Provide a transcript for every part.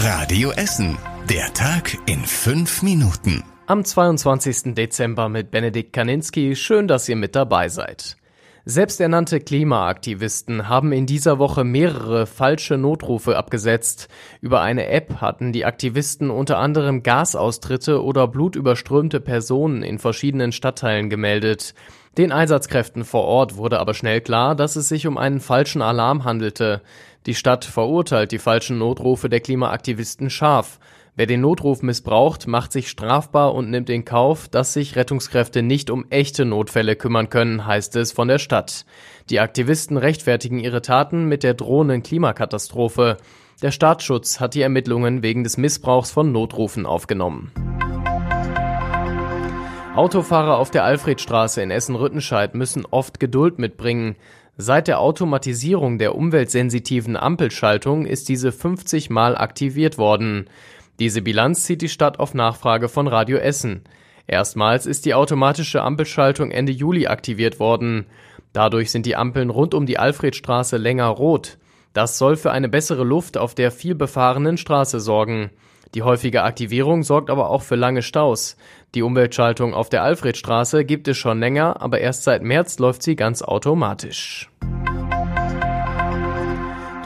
Radio Essen. Der Tag in fünf Minuten. Am 22. Dezember mit Benedikt Kaninski. Schön, dass ihr mit dabei seid. Selbsternannte Klimaaktivisten haben in dieser Woche mehrere falsche Notrufe abgesetzt. Über eine App hatten die Aktivisten unter anderem Gasaustritte oder blutüberströmte Personen in verschiedenen Stadtteilen gemeldet. Den Einsatzkräften vor Ort wurde aber schnell klar, dass es sich um einen falschen Alarm handelte. Die Stadt verurteilt die falschen Notrufe der Klimaaktivisten scharf. Wer den Notruf missbraucht, macht sich strafbar und nimmt in Kauf, dass sich Rettungskräfte nicht um echte Notfälle kümmern können, heißt es von der Stadt. Die Aktivisten rechtfertigen ihre Taten mit der drohenden Klimakatastrophe. Der Staatsschutz hat die Ermittlungen wegen des Missbrauchs von Notrufen aufgenommen. Autofahrer auf der Alfredstraße in Essen-Rüttenscheid müssen oft Geduld mitbringen. Seit der Automatisierung der umweltsensitiven Ampelschaltung ist diese 50 Mal aktiviert worden. Diese Bilanz zieht die Stadt auf Nachfrage von Radio Essen. Erstmals ist die automatische Ampelschaltung Ende Juli aktiviert worden. Dadurch sind die Ampeln rund um die Alfredstraße länger rot. Das soll für eine bessere Luft auf der viel befahrenen Straße sorgen. Die häufige Aktivierung sorgt aber auch für lange Staus. Die Umweltschaltung auf der Alfredstraße gibt es schon länger, aber erst seit März läuft sie ganz automatisch.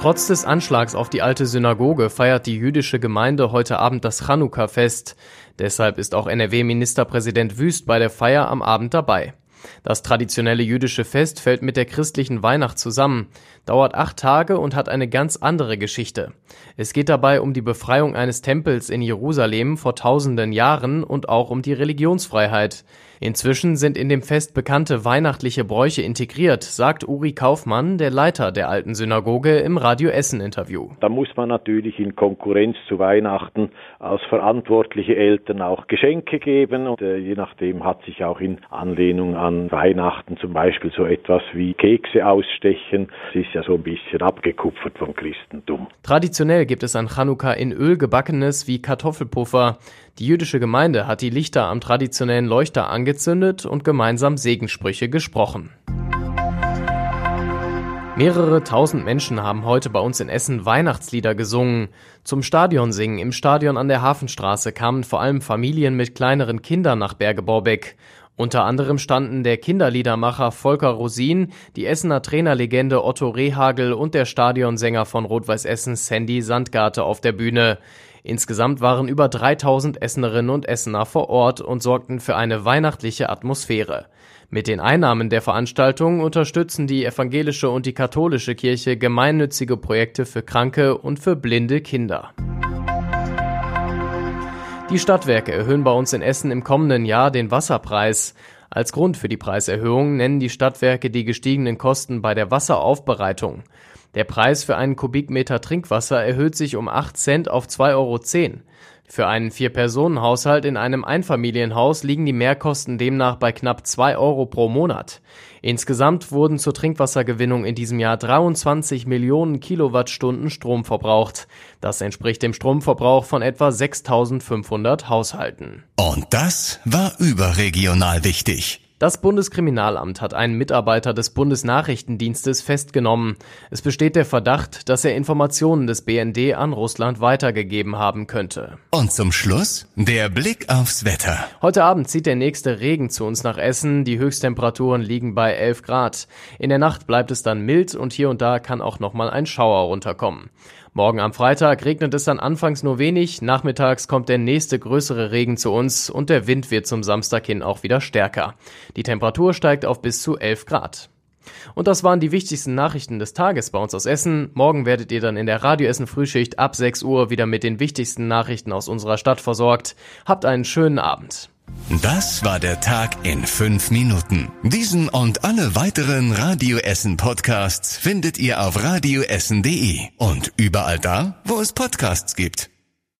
Trotz des Anschlags auf die alte Synagoge feiert die jüdische Gemeinde heute Abend das Chanukka-Fest. Deshalb ist auch NRW-Ministerpräsident Wüst bei der Feier am Abend dabei. Das traditionelle jüdische Fest fällt mit der christlichen Weihnacht zusammen, dauert acht Tage und hat eine ganz andere Geschichte. Es geht dabei um die Befreiung eines Tempels in Jerusalem vor tausenden Jahren und auch um die Religionsfreiheit. Inzwischen sind in dem Fest bekannte weihnachtliche Bräuche integriert, sagt Uri Kaufmann, der Leiter der alten Synagoge, im Radio Essen Interview. Da muss man natürlich in Konkurrenz zu Weihnachten als verantwortliche Eltern auch Geschenke geben und äh, je nachdem hat sich auch in Anlehnung an Weihnachten zum Beispiel so etwas wie Kekse ausstechen. Es ist ja so ein bisschen abgekupfert vom Christentum. Traditionell gibt es an Chanukka in Öl gebackenes wie Kartoffelpuffer. Die jüdische Gemeinde hat die Lichter am traditionellen Leuchter angezündet und gemeinsam Segensprüche gesprochen. Mehrere tausend Menschen haben heute bei uns in Essen Weihnachtslieder gesungen. Zum Stadionsingen im Stadion an der Hafenstraße kamen vor allem Familien mit kleineren Kindern nach Berge-Borbeck. Unter anderem standen der Kinderliedermacher Volker Rosin, die Essener Trainerlegende Otto Rehagel und der Stadionsänger von Rot-Weiß Essen Sandy Sandgarte auf der Bühne. Insgesamt waren über 3000 Essenerinnen und Essener vor Ort und sorgten für eine weihnachtliche Atmosphäre. Mit den Einnahmen der Veranstaltung unterstützen die evangelische und die katholische Kirche gemeinnützige Projekte für kranke und für blinde Kinder. Die Stadtwerke erhöhen bei uns in Essen im kommenden Jahr den Wasserpreis. Als Grund für die Preiserhöhung nennen die Stadtwerke die gestiegenen Kosten bei der Wasseraufbereitung. Der Preis für einen Kubikmeter Trinkwasser erhöht sich um 8 Cent auf 2,10 Euro. Für einen Vier-Personen-Haushalt in einem Einfamilienhaus liegen die Mehrkosten demnach bei knapp 2 Euro pro Monat. Insgesamt wurden zur Trinkwassergewinnung in diesem Jahr 23 Millionen Kilowattstunden Strom verbraucht. Das entspricht dem Stromverbrauch von etwa 6500 Haushalten. Und das war überregional wichtig. Das Bundeskriminalamt hat einen Mitarbeiter des Bundesnachrichtendienstes festgenommen. Es besteht der Verdacht, dass er Informationen des BND an Russland weitergegeben haben könnte. Und zum Schluss der Blick aufs Wetter. Heute Abend zieht der nächste Regen zu uns nach Essen. Die Höchsttemperaturen liegen bei 11 Grad. In der Nacht bleibt es dann mild und hier und da kann auch nochmal ein Schauer runterkommen. Morgen am Freitag regnet es dann anfangs nur wenig, nachmittags kommt der nächste größere Regen zu uns und der Wind wird zum Samstag hin auch wieder stärker. Die Temperatur steigt auf bis zu 11 Grad. Und das waren die wichtigsten Nachrichten des Tages bei uns aus Essen. Morgen werdet ihr dann in der Radio Essen Frühschicht ab 6 Uhr wieder mit den wichtigsten Nachrichten aus unserer Stadt versorgt. Habt einen schönen Abend. Das war der Tag in fünf Minuten. Diesen und alle weiteren Radio Essen Podcasts findet ihr auf radioessen.de und überall da, wo es Podcasts gibt.